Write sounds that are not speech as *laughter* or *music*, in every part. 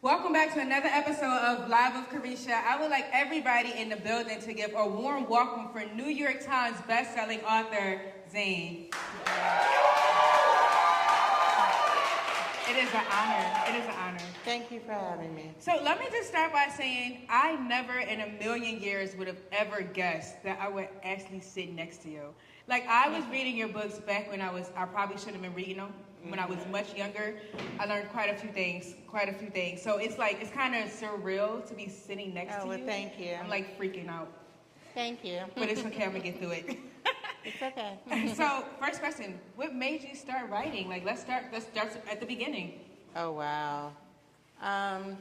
Welcome back to another episode of Live with Carisha. I would like everybody in the building to give a warm welcome for New York Times bestselling author Zane. It is an honor. It is an honor. Thank you for having me. So let me just start by saying I never in a million years would have ever guessed that I would actually sit next to you. Like I was reading your books back when I was I probably should have been reading them when I was much younger. I learned quite a few things, quite a few things. So it's like it's kind of surreal to be sitting next Oh, to well, you. thank you. I'm like freaking out, Thank you. but it's okay. I'm gonna get through it. *laughs* *laughs* It's okay. so first question: What made you start writing? Like let's start. Let's start at the beginning. Oh, wow. Um,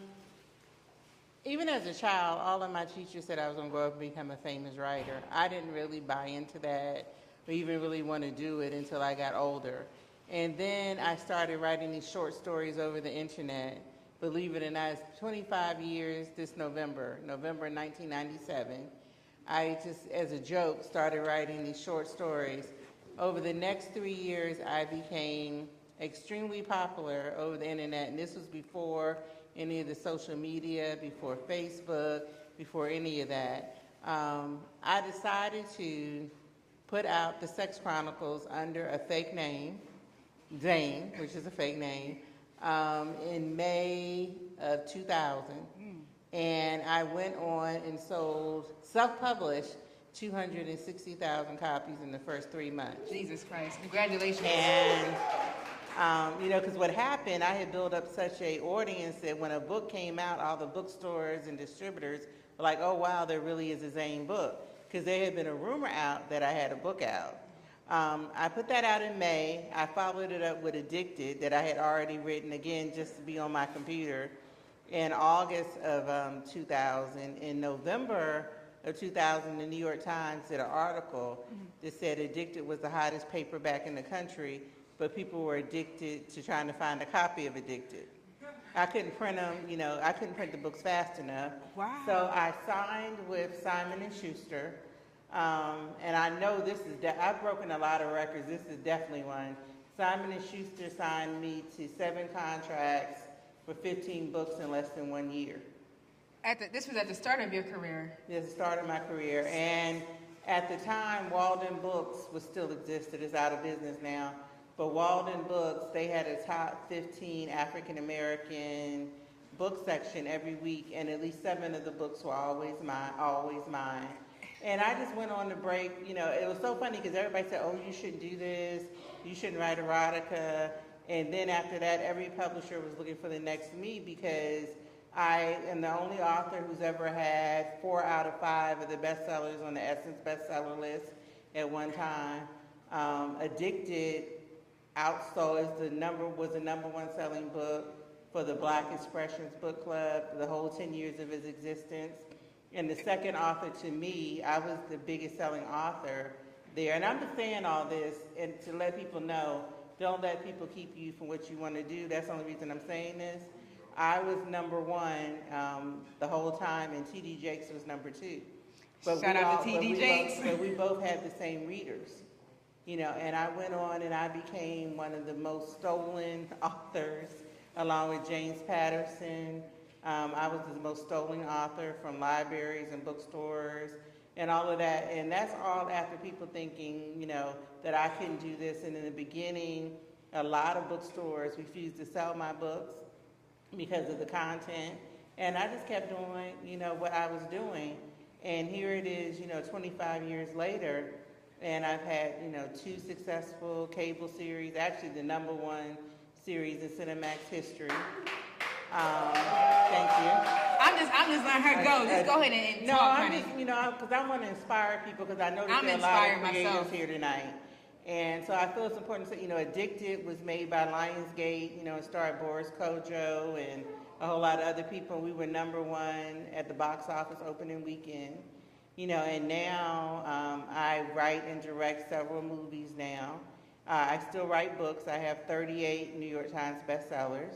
even as a child, all of my teachers said I was going to grow up and become a famous writer. I didn't really buy into that or even really want to do it until I got older. And then I started writing these short stories over the internet. Believe it or not, it's 25 years this November, November 1997. I just, as a joke, started writing these short stories. Over the next three years, I became extremely popular over the internet, and this was before any of the social media, before Facebook, before any of that. Um, I decided to put out the Sex Chronicles under a fake name, Zane, which is a fake name, um, in May of 2000. And I went on and sold, self-published, 260,000 copies in the first three months. Jesus Christ! Congratulations. And, um, you know, because what happened, I had built up such a audience that when a book came out, all the bookstores and distributors were like, oh, wow, there really is a Zane book. Because there had been a rumor out that I had a book out. Um, I put that out in May. I followed it up with Addicted that I had already written, again, just to be on my computer, in August of um, 2000. In November of 2000, the New York Times did an article that said Addicted was the hottest paperback in the country, but people were addicted to trying to find a copy of Addicted. I couldn't print them, you know, I couldn't print the books fast enough. Wow. So I signed with Simon and Schuster, um, and I know this is, de- I've broken a lot of records. This is definitely one. Simon and Schuster signed me to seven contracts for 15 books in less than one year. At the, this was at the start of your career. This start of my career, and at the time, Waldenbooks was still existed. It's out of business now. But Waldenbooks, they had a top 15 African American book section every week, and at least seven of the books were always mine, always mine. And I just went on the break. You know, it was so funny because everybody said, "Oh, you shouldn't do this. You shouldn't write erotica." And then after that, every publisher was looking for the next me because I am the only author who's ever had four out of five of the bestsellers on the Essence bestseller list at one time. Um, Addicted outsold is the number was the number one selling book for the Black Expressions Book Club the whole 10 years of its existence. And the second author to me, I was the biggest selling author there. And I'm just saying all this and to let people know, don't let people keep you from what you want to do. That's the only reason I'm saying this. I was number one um, the whole time, and T.D. Jakes was number two. Shout out to all- but T.D. we both- Jakes. But we both had the same readers, you know. And I went on, and I became one of the most stolen *laughs* authors, along with James Patterson. Um, I was the most stolen author from libraries and bookstores and all of that. And that's all after people thinking, you know, that I couldn't do this. And in the beginning, a lot of bookstores refused to sell my books because of the content. And I just kept doing, you know, what I was doing. And here it is, you know, 25 years later, and I've had, you know, two successful cable series, actually the number one series in Cinemax history. Um, thank you. I'm just, I'm just letting her go. Just go ahead and, and No, talk, I'm honey. just, you know, because I want to inspire people because I know that I'm there are a lot of creatives myself. here tonight. And so I feel it's important to say, you know, Addicted was made by Lionsgate, you know, it starred Boris Kodjoe and a whole lot of other people. We were number one at the box office opening weekend. You know, and now um, I write and direct several movies now. Uh, I still write books. I have 38 New York Times bestsellers.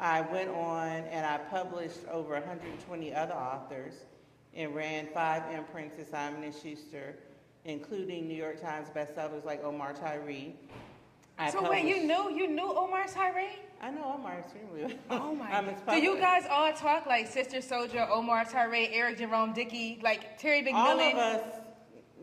I went on and I published over 120 other authors and ran five imprints at Simon & Schuster, including New York Times bestsellers like Omar Tyree. I So wait, you knew you knew Omar Tyree? I know Omar extremely well. Oh my! *laughs* I'm his Do you guys all talk like Sister Souljah, Omar Tyree, Eric Jerome Dickey, like Terry McMillan? All of us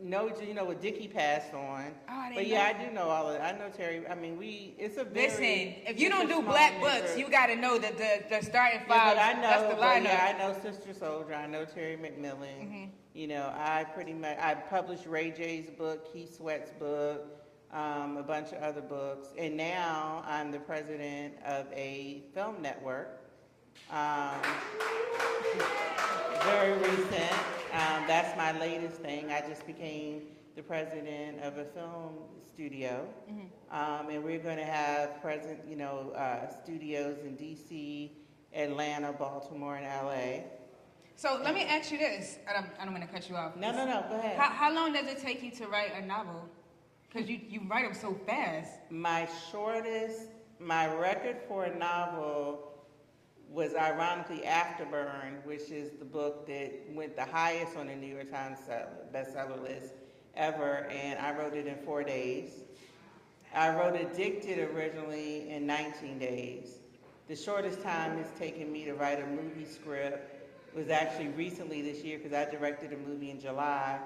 know, you know, what Dickey passed on. Oh, But know yeah, I do know all of it. I know Terry, I mean, we, it's a very. Listen, if you don't do black books, you got to know that the the starting Yeah, five. but I know, that's the lineup. yeah, I know Sister Souljah. I know Terry McMillan. Mm-hmm. You know, I pretty much I published Ray J's book, Keith Sweat's book, um, a bunch of other books, and now I'm the president of a film network. Um, *laughs* very recent. Um, that's my latest thing. I just became the president of a film studio, um, and we're going to have present, you know, uh, studios in D.C., Atlanta, Baltimore, and L.A. so let me ask you this. I don't, I don't want to cut you off. No, no, no. Go ahead. How, how long does it take you to write a novel? Because you, you write them so fast. My shortest, my record for a novel was ironically Afterburn, which is the book that went the highest on the New York Times bestseller list ever, and I wrote it in four days. I wrote Addicted originally in 19 days. The shortest time it's taken me to write a movie script was actually recently this year because I directed a movie in July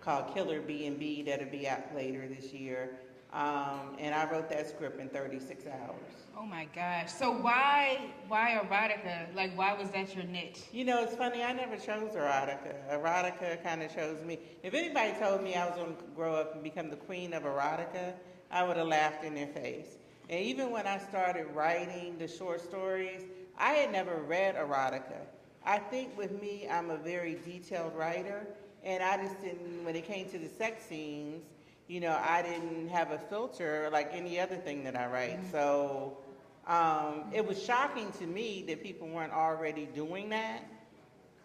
called Killer B and B that'll be out later this year. Um, and I wrote that script in 36 hours. Oh my gosh. So why why erotica? Like why was that your niche? You know, it's funny, I never chose erotica. Erotica kind of chose me. If anybody told me I was going to grow up and become the queen of erotica, I would have laughed in their face. And even when I started writing the short stories, I had never read erotica. I think with me, I'm a very detailed writer, and I just didn't, when it came to the sex scenes, you know, I didn't have a filter like any other thing that I write. So um, it was shocking to me that people weren't already doing that.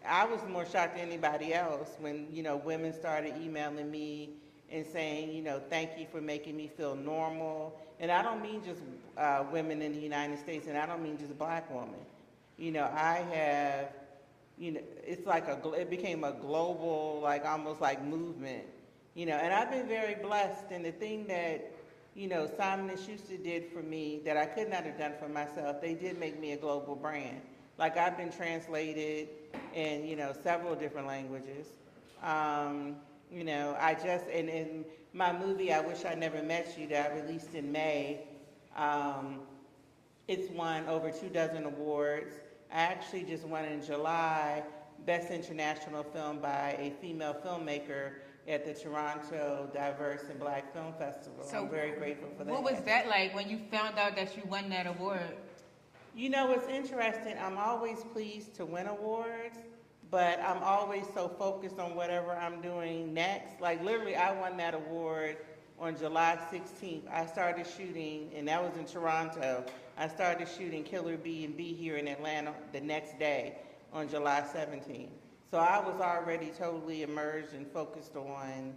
I was more shocked than anybody else when, you know, women started emailing me and saying, you know, thank you for making me feel normal. And I don't mean just uh, women in the United States, and I don't mean just black women. You know, I have, you know, it's like a, it became a global, like almost like movement. You know, and I've been very blessed. And the thing that, you know, Simon and Schuster did for me that I could not have done for myself, they did make me a global brand. Like I've been translated in, you know, several different languages. Um, you know, I just, and in my movie, I Wish I Never Met You, that I released in May, um, it's won over two dozen awards. I actually just won in July Best International Film by a female filmmaker at the Toronto Diverse and Black Film Festival. So I'm very grateful for that. What was that like when you found out that you won that award? You know, it's interesting, I'm always pleased to win awards, but I'm always so focused on whatever I'm doing next. Like literally, I won that award on July 16th. I started shooting, and that was in Toronto. I started shooting Killer B and B here in Atlanta the next day on July 17th. So I was already totally immersed and focused on,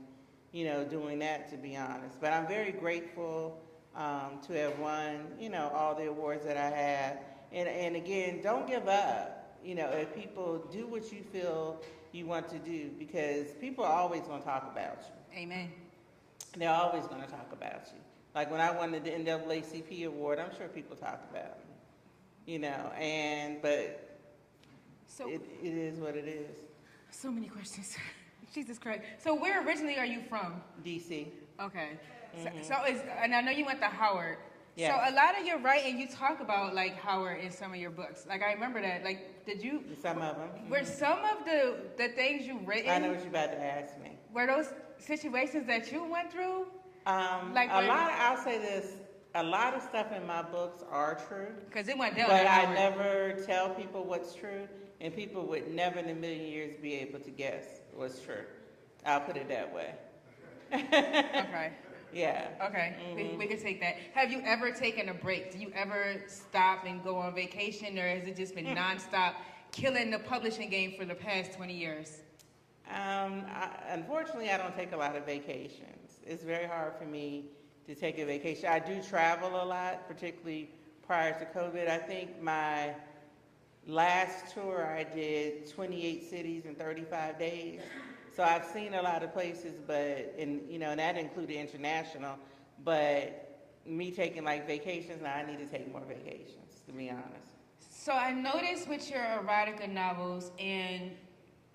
you know, doing that to be honest. But I'm very grateful um, to have won, you know, all the awards that I have. And, and again, don't give up. You know, if people do what you feel you want to do, because people are always going to talk about you. Amen. They're always going to talk about you. Like when I won the NAACP award, I'm sure people talked about me. You know, and but So it, it is what it is. So many questions. *laughs* Jesus Christ. So where originally are you from? DC. Okay. So, so is and I know you went to Howard. Yes. So a lot of your writing, you talk about like Howard in some of your books. Like I remember that. Like, did you? Some of them. Were some of the the things you written? I know what you're about to ask me. Were those situations that you went through? Um, Like a lot. I'll say this. A lot of stuff in my books are true. Because it went down. But I never tell people what's true, and people would never in a million years be able to guess what's true. I'll put it that way. Okay. *laughs* Yeah. Okay. Mm-hmm. We, we can take that. Have you ever taken a break? Do you ever stop and go on vacation, or has it just been nonstop killing the publishing game for the past twenty years? Um, I, unfortunately, I don't take a lot of vacations. It's very hard for me to take a vacation. I do travel a lot, particularly prior to COVID. I think my last tour I did 28 cities in 35 days. So I've seen a lot of places, but and you know, and that included international. But me taking like vacations. Now I need to take more vacations, to be honest. So I noticed with your erotica novels, and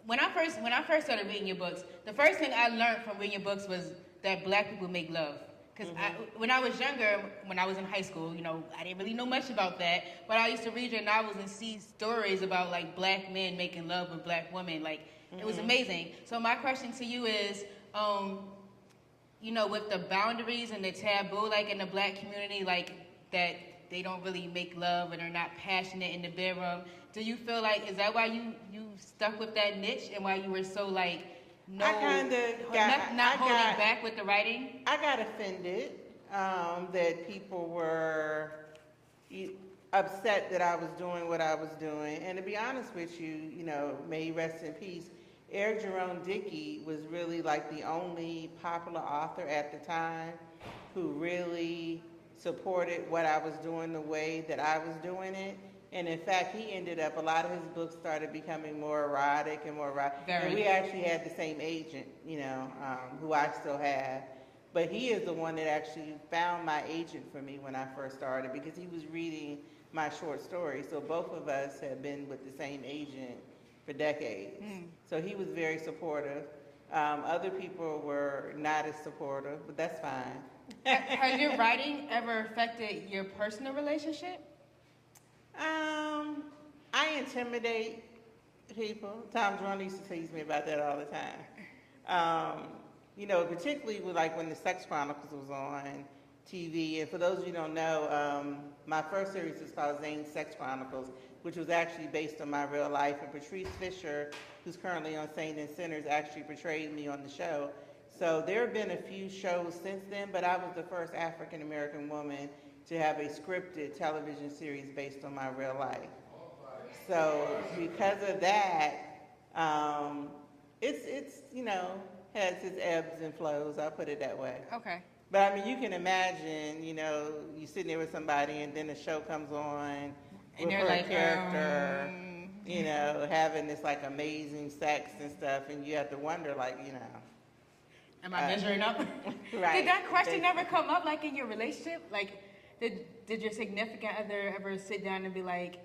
when I first when I first started reading your books, the first thing I learned from reading your books was that black people make love. Because mm-hmm. when I was younger, when I was in high school, you know, I didn't really know much about that. But I used to read your novels and see stories about like black men making love with black women. Like mm-hmm. it was mm-hmm. amazing. So my question to you is, um, you know, with the boundaries and the taboo, like in the black community, like that they don't really make love and are not passionate in the bedroom. Do you feel like is that why you you stuck with that niche and why you were so like no, I kind of got not, not holding got, back with the writing. I got offended um, that people were upset that I was doing what I was doing, and to be honest with you, you know, may rest in peace. Eric Jerome Dickey was really like the only popular author at the time who really supported what I was doing the way that I was doing it. And in fact, he ended up, a lot of his books started becoming more erotic and more erotic. Very and we actually had the same agent, you know, um, who I still have. But he is the one that actually found my agent for me when I first started because he was reading my short stories. So both of us have been with the same agent for decades. Mm. So he was very supportive. Um, other people were not as supportive, but that's fine. Has your writing ever affected your personal relationship? Um, I intimidate people. Tom Jerome used to tease me about that all the time. Um, you know, particularly with like when the Sex Chronicles was on TV. And for those of you who don't know, um, my first series is called Zane Sex Chronicles, which was actually based on my real life. And Patrice Fisher, who's currently on Saint and Sinners, actually portrayed me on the show. So there have been a few shows since then, but I was the first African American woman to have a scripted television series based on my real life. So because of that, um, it's it's you know has its ebbs and flows. I'll put it that way. Okay. But I mean, you can imagine, you know, you sitting there with somebody, and then the show comes on and with her like, character, um... you know, having this like amazing sex and stuff, and you have to wonder, like, you know. Am I uh, measuring up? *laughs* right. Did that question never come up, like in your relationship? Like, did did your significant other ever sit down and be like,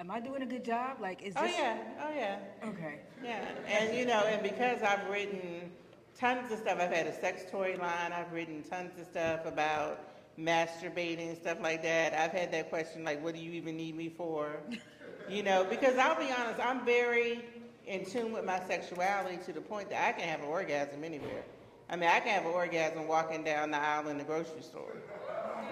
"Am I doing a good job? Like, is oh, this?" Oh yeah, oh yeah. Okay. Yeah, and you know, and because I've written tons of stuff, I've had a sex toy line. I've written tons of stuff about masturbating and stuff like that. I've had that question like, "What do you even need me for?" *laughs* you know, because I'll be honest, I'm very in tune with my sexuality to the point that I can have an orgasm anywhere. I mean, I can have an orgasm walking down the aisle in the grocery store.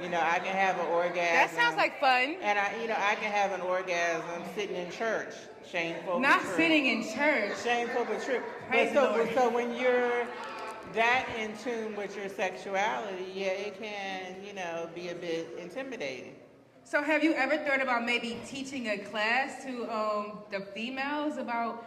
You know, I can have an orgasm. That sounds like fun. And I, you know, I can have an orgasm sitting in church. Shameful. Not sitting in church. Shameful but true. But so, so when you're that in tune with your sexuality, yeah, it can, you know, be a bit intimidating. So have you ever thought about maybe teaching a class to um, the females about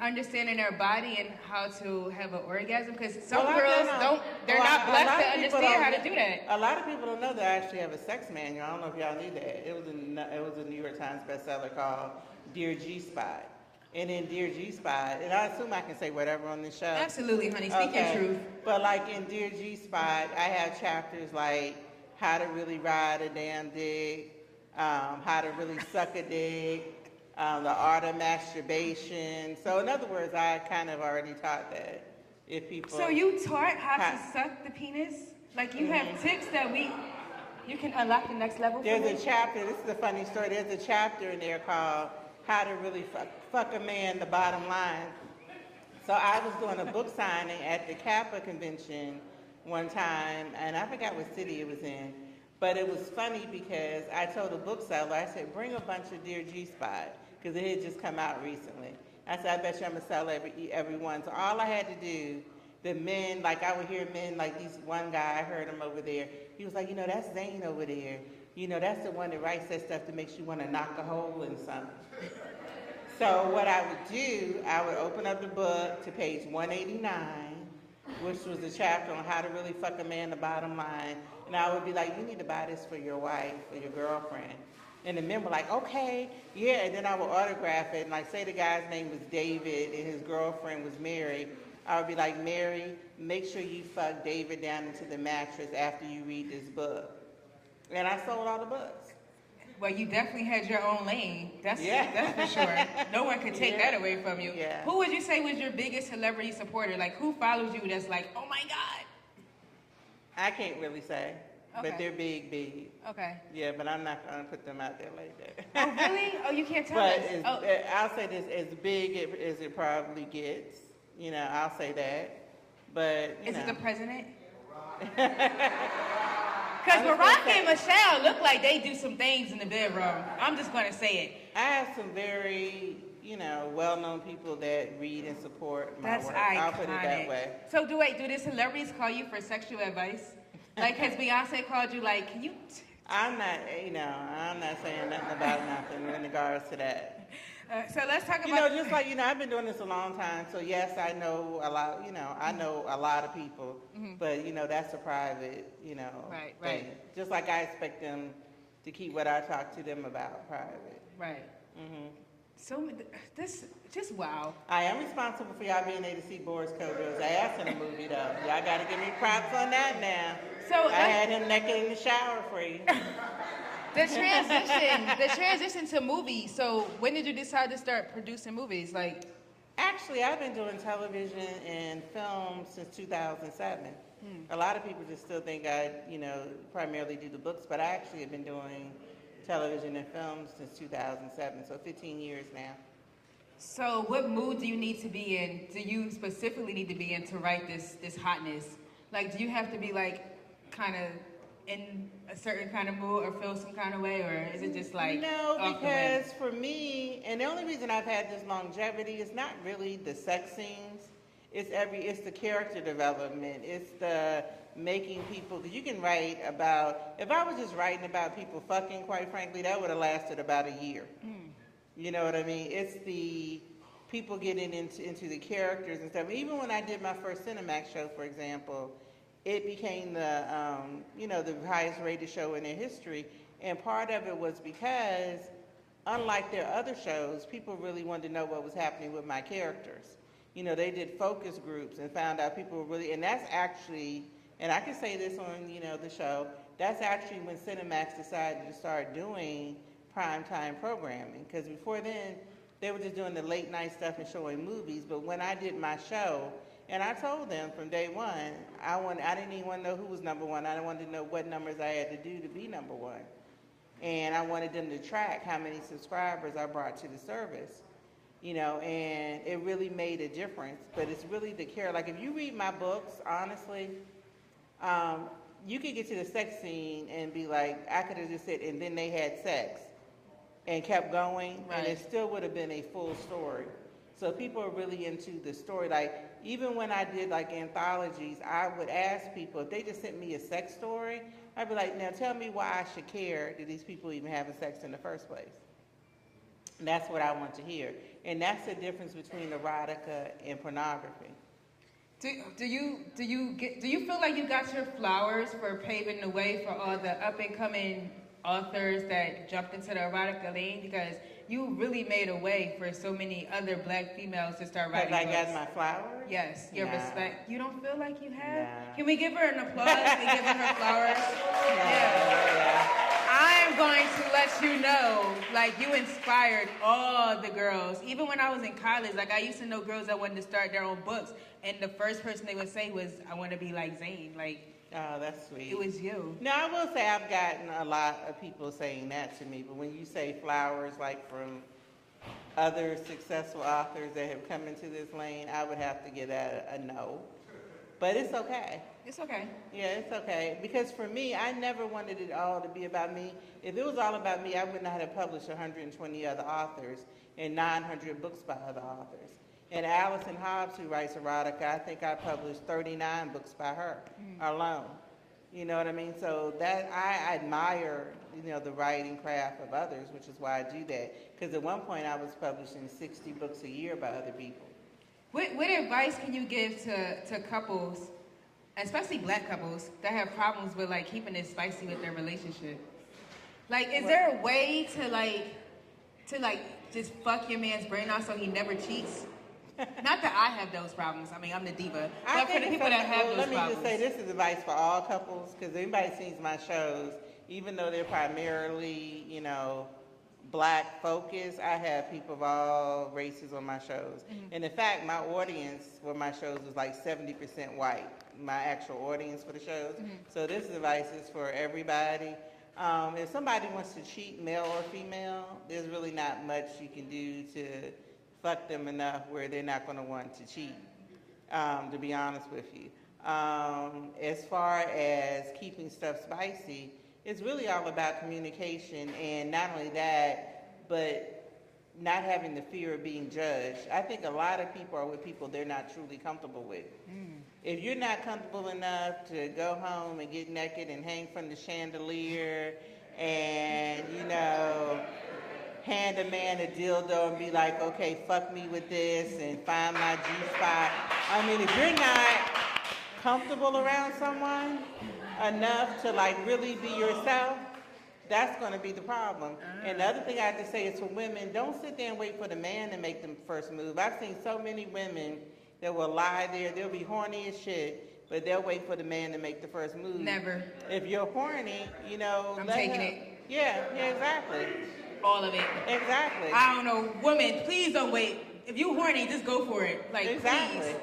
understanding their body and how to have an orgasm because some well, girls don't they're well, not blessed to understand how to do that. A lot of people don't know that i actually have a sex manual. I don't know if y'all knew that. It was a, it was a new york times bestseller called dear g spot. And in dear g spot and i assume i can say whatever on this show. Absolutely honey. Speak okay. your truth. But like in dear g spot i have chapters like how to really ride a damn dick um, how to really suck a dick um, the art of masturbation. So in other words, I kind of already taught that. If people. So you taught how to suck the penis? Like you have mm-hmm. tips that we, you can unlock the next level. There's a chapter. This is a funny story. There's a chapter in there called "How to Really Fuck, fuck a Man." The bottom line. So I was doing a book signing at the Kappa convention one time, and I forgot what city it was in. But it was funny because I told a bookseller, I said, bring a bunch of Dear G Spot because it had just come out recently. I said, I bet you I'm gonna sell every every one. So all I had to do, the men, like I would hear men like these one guy, I heard him over there. He was like, you know, that's Zane over there. You know, that's the one that writes that stuff that makes you want to knock a hole in something. *laughs* so what I would do, I would open up the book to page 189, which was a chapter on how to really fuck a man, the bottom line. And I would be like, you need to buy this for your wife or your girlfriend. And the men were like, okay, yeah. And then I would autograph it. And like, say the guy's name was David and his girlfriend was Mary. I would be like, Mary, make sure you fuck David down into the mattress after you read this book. and I sold all the books. Well, you definitely had your own lane. That's Yeah. that's for sure. No one could take *laughs* Yeah. that away from you. Yeah. Who would you say was your biggest celebrity supporter? Like who follows you that's like, oh my God. I can't really say, Okay. but they're big, big. Okay. Yeah, but I'm not gonna put them out there like that. Oh really? Oh you can't tell But us. as, Oh. uh, I'll say this, as big it- as it probably gets, you know, I'll say that. But, you Is know. it the president? *laughs* I Because was gonna Barack say- and Michelle look like they do some things in the bedroom. I'm just gonna say it. I have some very, you know, well-known people that read and support my That's work. iconic. I'll put it that way. So do wait, do the celebrities call you for sexual advice? Like has Beyonce called you like, can you t- I'm not, you know, I'm not saying nothing about nothing in regards to that. *laughs* uh, so let's talk about. You know, just like, you know, I've been doing this a long time, so yes, I know a lot, you know, I know a lot of people, but, you know, that's a private, you know, Mm-hmm. Right, thing. right. Just like I expect them to keep what I talk to them about private. right. hmm So this just wow. I am responsible for y'all being able to see Boris Kodjoe's ass in the movie, though. Y'all got to give me props on that now. So I had him naked in the shower for you. *laughs* the transition, the transition to movies. So when did you decide to start producing movies? Like, Actually, I've been doing television and film since 2007. Hmm. A lot of people just still think I, you know, primarily do the books, but I actually have been doing television and film since 2007, so 15 years now. so what mood do you need to be in? Do you specifically need to be in to write this this hotness? Like, do you have to be like kind of in a certain kind of mood or feel some kind of way, or is it just like no, off the whim? because for me, and the only reason I've had this longevity is not really the sex scenes. It's every, it's the character development. It's the making people. Cause you can write about. If I was just writing about people fucking, quite frankly, that would have lasted about a year. You know what I mean? It's the people getting into into the characters and stuff. Even when I did my first Cinemax show, for example, it became the um, you know the highest rated show in their history, and part of it was because unlike their other shows, people really wanted to know what was happening with my characters. You know, they did focus groups and found out people were really, and that's actually, and I can say this on you know the show. That's actually when Cinemax decided to start doing primetime programming because before then they were just doing the late night stuff and showing movies. But when I did my show, and I told them from day one, I want I didn't even want to know who was number one. I wanted to know what numbers I had to do to be number one, and I wanted them to track how many subscribers I brought to the service. You know, and it really made a difference. But it's really the care. Like if you read my books, honestly, um, you could get to the sex scene and be like, I could have just said, and then they had sex and kept going, and it still would have been a full story. So people are really into the story. Like even when I did like anthologies, I would ask people if they just sent me a sex story, I'd be like, now tell me why I should care that these people even having sex in the first place. And that's what I want to hear, and that's the difference between erotica and pornography. Do, do you do you get do you feel like you got your flowers for paving the way for all the up and coming authors that jumped into the erotica lane because you really made a way for so many other black females to start writing I books. got my flowers. yes, your Nah. respect. You don't feel like you have? Nah. Can we give her an applause and give her flowers? *laughs* Yeah. yeah. Going to let you know, like you inspired all the girls. Even when I was in college, like I used to know girls that wanted to start their own books, and the first person they would say was, "I want to be like Zane." Like Oh, that's sweet. it was you. Now, I will say I've gotten a lot of people saying that to me, but when you say flowers, like from other successful authors that have come into this lane, I would have to give that a, a no. But it's okay. It's okay. Yeah, it's okay. Because for me, I never wanted it all to be about me. If it was all about me, I would not have published 120 other authors and 900 books by other authors. And Allison Hobbs, who writes erotica, I think I published 39 books by her mm. alone. You know what I mean? So that I admire, you know, the writing craft of others, which is why I do that. Because at one point I was publishing 60 books a year by other people. What, what advice can you give to, to couples, especially black couples, that have problems with like keeping it spicy with their relationship? Like, is there a way to like, to like just fuck your man's brain out so he never cheats? Not that I have those problems. I mean, I'm the diva. I But for the people that have well, those Let me problems. just say this is advice for all couples, because anybody sees my shows, even though they're primarily, you know, black focus. I have people of all races on my shows. And in fact, my audience for my shows was like 70% white, my actual audience for the shows. So this advice is for everybody. Um, if somebody wants to cheat, male or female, there's really not much you can do to fuck them enough where they're not going to want to cheat, um, to be honest with you. Um, as far as keeping stuff spicy, it's really all about communication and not only that, but not having the fear of being judged. I think a lot of people are with people they're not truly comfortable with. Hmm. If you're not comfortable enough to go home and get naked and hang from the chandelier and, you know, hand a man a dildo and be like, okay, fuck me with this and find my G-spot. I mean, if you're not comfortable around someone enough to like really be yourself, that's going to be the problem. And the other thing I have to say is for women, don't sit there and wait for the man to make the first move. I've seen so many women that will lie there. They'll be horny as shit, but they'll wait for the man to make the first move. Never. If you're horny, you know, I'm taking him- it. Yeah, yeah, exactly, All of it. exactly. I don't know, women, please don't wait. If you're horny, just go for it. Like, Exactly. please.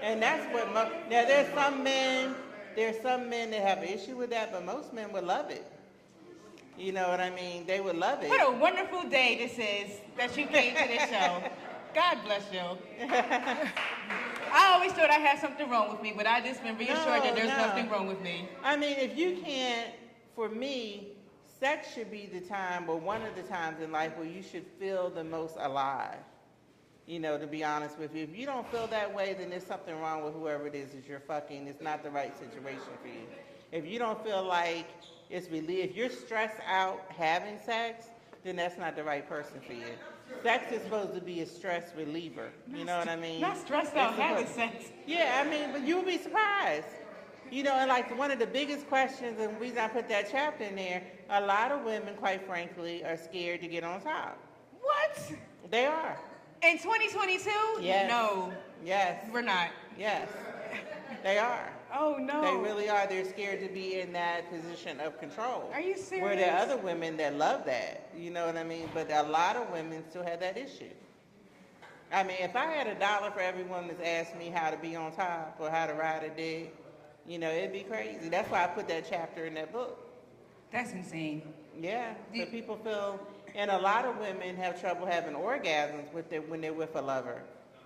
And that's what, mo- now there's some men, there's some men that have an issue with that, but most men would love it. You know what I mean? They would love it. What a wonderful day this is that you came to this show. *laughs* God bless you. *laughs* I always thought I had something wrong with me, but I just been reassured No, that there's no. nothing wrong with me. I mean, if you can't, for me, sex should be the time or one of the times in life where you should feel the most alive. You know, to be honest with you. If you don't feel that way, then there's something wrong with whoever it is that you're fucking. It's not the right situation for you. If you don't feel like it's relief, if you're stressed out having sex, then that's not the right person for you. Sex is supposed to be a stress reliever. You know what I mean? Not stressed out having sex. yeah, I mean, but you'll be surprised. You know, and like one of the biggest questions, and the reason I put that chapter in there, a lot of women, quite frankly, are scared to get on top. What? They are. In 2022? Yes. No, Yes. we're not. Yes. They are. Oh no. They really are. They're scared to be in that position of control. Are you serious? Where there are other women that love that. You know what I mean? But a lot of women still have that issue. I mean, if I had a dollar for every woman that's asked me how to be on top or how to ride a dick, you know, it'd be crazy. That's why I put that chapter in that book. That's insane. Yeah, so people feel, and a lot of women have trouble having orgasms with their, when they're with a lover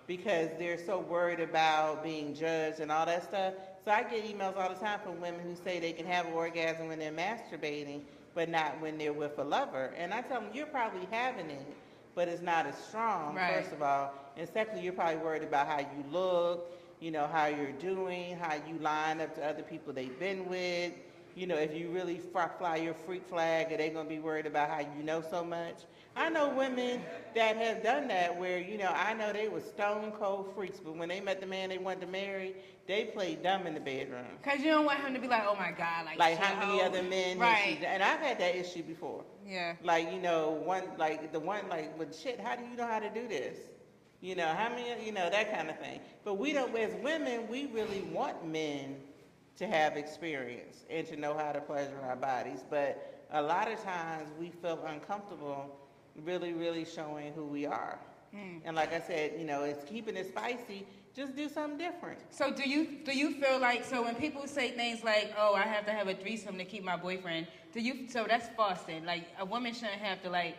because they're so worried about being judged and all that stuff. So I get emails all the time from women who say they can have an orgasm when they're masturbating, but not when they're with a lover. And I tell them, you're probably having it, but it's not as strong, Right. first of all. And secondly, you're probably worried about how you look, you know, how you're doing, how you line up to other people they've been with. You know, if you really fly your freak flag, are they going to be worried about how you know so much? I know women that have done that where, you know, I know they were stone cold freaks, but when they met the man they wanted to marry, they played dumb in the bedroom. Cause you don't want him to be like, oh my god, like, Like how many other men? Right. And I've had that issue before. Yeah. Like, you know, one, like the one, like, but shit, how do you know how to do this? You know, how many, you know, that kind of thing. But we don't, as women, we really want men to have experience and to know how to pleasure our bodies. But a lot of times we feel uncomfortable really, really showing who we are. Hmm. And like I said, you know, it's keeping it spicy, just do something different. So do you do you feel like so when people say things like, "Oh, I have to have a threesome to keep my boyfriend," do you so that's false then? Like a woman shouldn't have to like,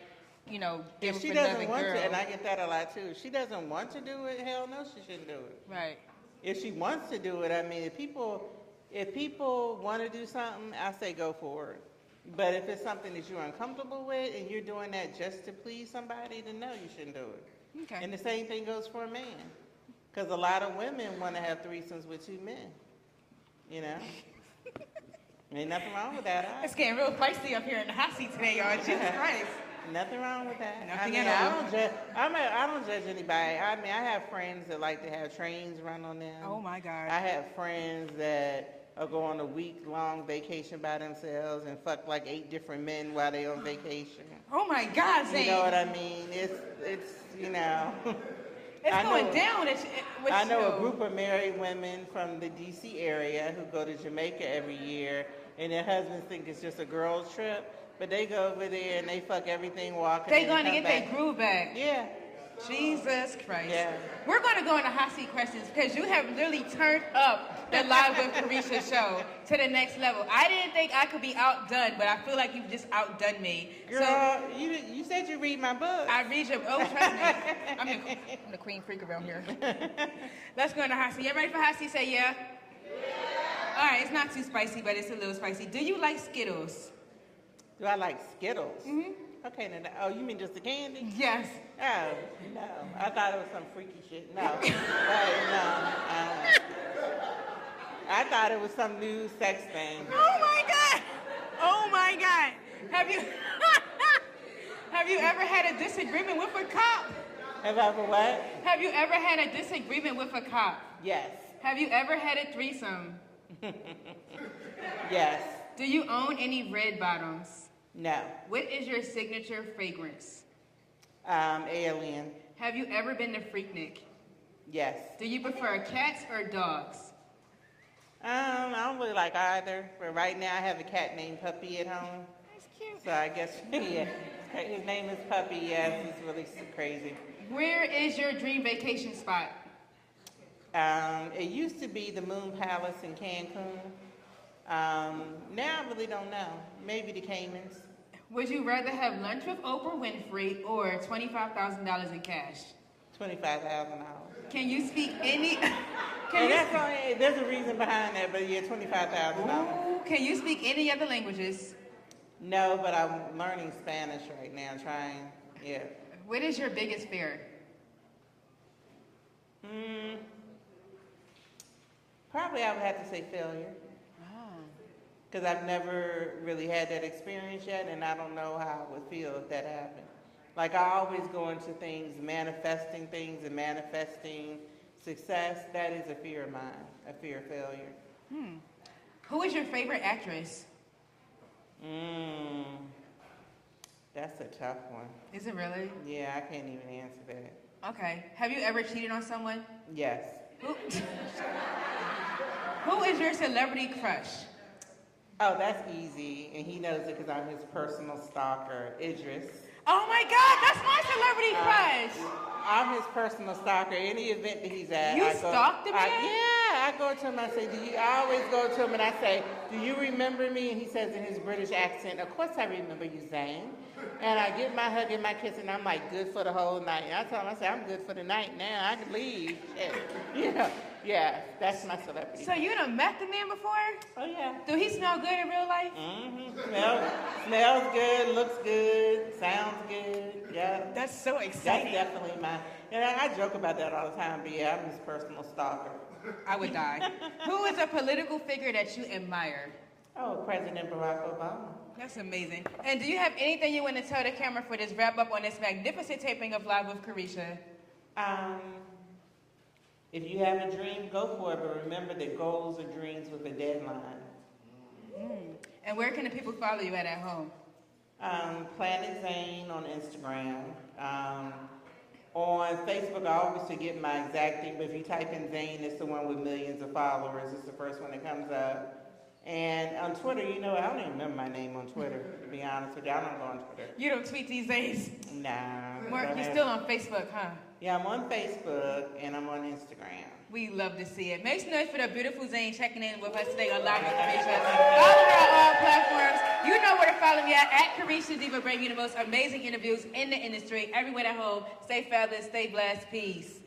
you know, give If she doesn't want girl. to, and I get that a lot too, if she doesn't want to do it, hell no, she shouldn't do it. right. if she wants to do it, I mean, if people, if people want to do something, I say go for it. But if it's something that you're uncomfortable with and you're doing that just to please somebody, then no, you shouldn't do it. Okay. And the same thing goes for a man. Because a lot of women want to have threesomes with two men. You know? *laughs* Ain't nothing wrong with that. It's getting real feisty up here in the hot seat today, y'all. Jesus *laughs* Christ. Nothing wrong with that. I Nothing mean, at I don't judge. I'm a, I don't judge anybody. I mean, I have friends that like to have trains run on them. Oh my God. I have friends that uh, go on a week-long vacation by themselves and fuck like eight different men while they on vacation. Oh my God, You know what I mean? It's it's you know. it's I going know- down. It's, it, I know a group of married women from the D.C. area who go to Jamaica every year, and their husbands think it's just a girls' trip, but they go over there and they fuck everything walking. They and going to come get their groove back. Yeah. Jesus Christ. Yeah. We're going to go into hot seat questions because you have literally turned up the Live with Carisha show to the next level. I didn't think I could be outdone, but I feel like you've just outdone me. Girl, So you you said you read my book. I read your, oh, trust me. *laughs* I'm the, I'm the queen freak around here. Let's go into hot seat. You ready for hot seat? Say yeah. All right, it's not too spicy, but it's a little spicy. Do you like Skittles? Do I like Skittles? Mm-hmm. Okay, now, oh, you mean just the candy? Yes. Oh, no. I thought it was some freaky shit. No. *laughs* No. Uh, I thought it was some new sex thing. Oh my God! Oh my God! Have you *laughs* have you ever had a disagreement with a cop? Have I ever what? Have you ever had a disagreement with a cop? Yes. Have you ever had a threesome? *laughs* Yes. Do you own any red bottoms? No. What is your signature fragrance? Um, alien. Have you ever been to Freaknik? Yes. Do you prefer cats or dogs? Um, I don't really like either, but right now I have a cat named Puppy at home. That's cute. So I guess, *laughs* yeah. His name is Puppy, yes. He's really crazy. Where is your dream vacation spot? Um, it used to be the Moon Palace in Cancun. Um, now I really don't know. Maybe the Caymans. Would you rather have lunch with Oprah Winfrey or $25,000 in cash? Twenty-five thousand dollars. Can you speak any? And *laughs* Can you, that's only, there's a reason behind that, but yeah, twenty-five thousand dollars. Can you speak any other languages? No, but I'm learning Spanish right now, trying. Yeah. What is your biggest fear? Hmm. Probably I would have to say failure. Because I've never really had that experience yet, and I don't know how I would feel if that happened. Like I always go into things, manifesting things and manifesting success. That is a fear of mine, a fear of failure. Who is your favorite actress? Mm. That's a tough one. Is it really? Yeah, I can't even answer that. Okay. Have you ever cheated on someone? Yes. Who, *laughs* Who is your celebrity crush? Oh, that's easy, and he knows it because I'm his personal stalker, Idris. Oh my God, that's my celebrity Uh, crush. I'm his personal stalker. Any event that he's at, You I go, stalked the I- yeah, I go to him. I say, "Do you?" I always go to him and I say, "Do you remember me?" And he says in his British accent, "Of course I remember you, Zane." And I get my hug and my kiss, and I'm like, "Good for the whole night." And I tell him, "I say I'm good for the night now. I can leave." Shit. *laughs* Yeah, yeah, that's my celebrity. So you done met the man before? oh yeah. Do he smell good in real life? Mm-hmm. Smells, smells good, looks good, sounds good. Yeah. That's so That's exciting. definitely my, and I, I joke about that all the time, but yeah, I'm his personal stalker. I would die. *laughs* Who is a political figure that you admire? Oh, President Barack Obama. That's amazing. And do you have anything you want to tell the camera for this wrap up on this magnificent taping of Live with Carisha? Um, if you have a dream, go for it, but remember that goals are dreams with a deadline. And where can the people follow you at at home? Um, Planet Zane on Instagram. Um, on Facebook, I always forget my exact thing, but if you type in Zane, it's the one with millions of followers. It's the first one that comes up. And on Twitter, you know, I don't even remember my name on Twitter, to be honest with you. I don't go on Twitter. You don't tweet these days. Nah. Mark, you're still on Facebook, huh? Yeah, I'm on Facebook and I'm on Instagram. We love to see it. Make some noise for the beautiful Zane checking in with us today on Live with Carisha. Follow her on all platforms. You know where to follow me at, at Carisha Diva, bringing you the most amazing interviews in the industry. Everyone at home, stay fabulous, stay blessed, peace.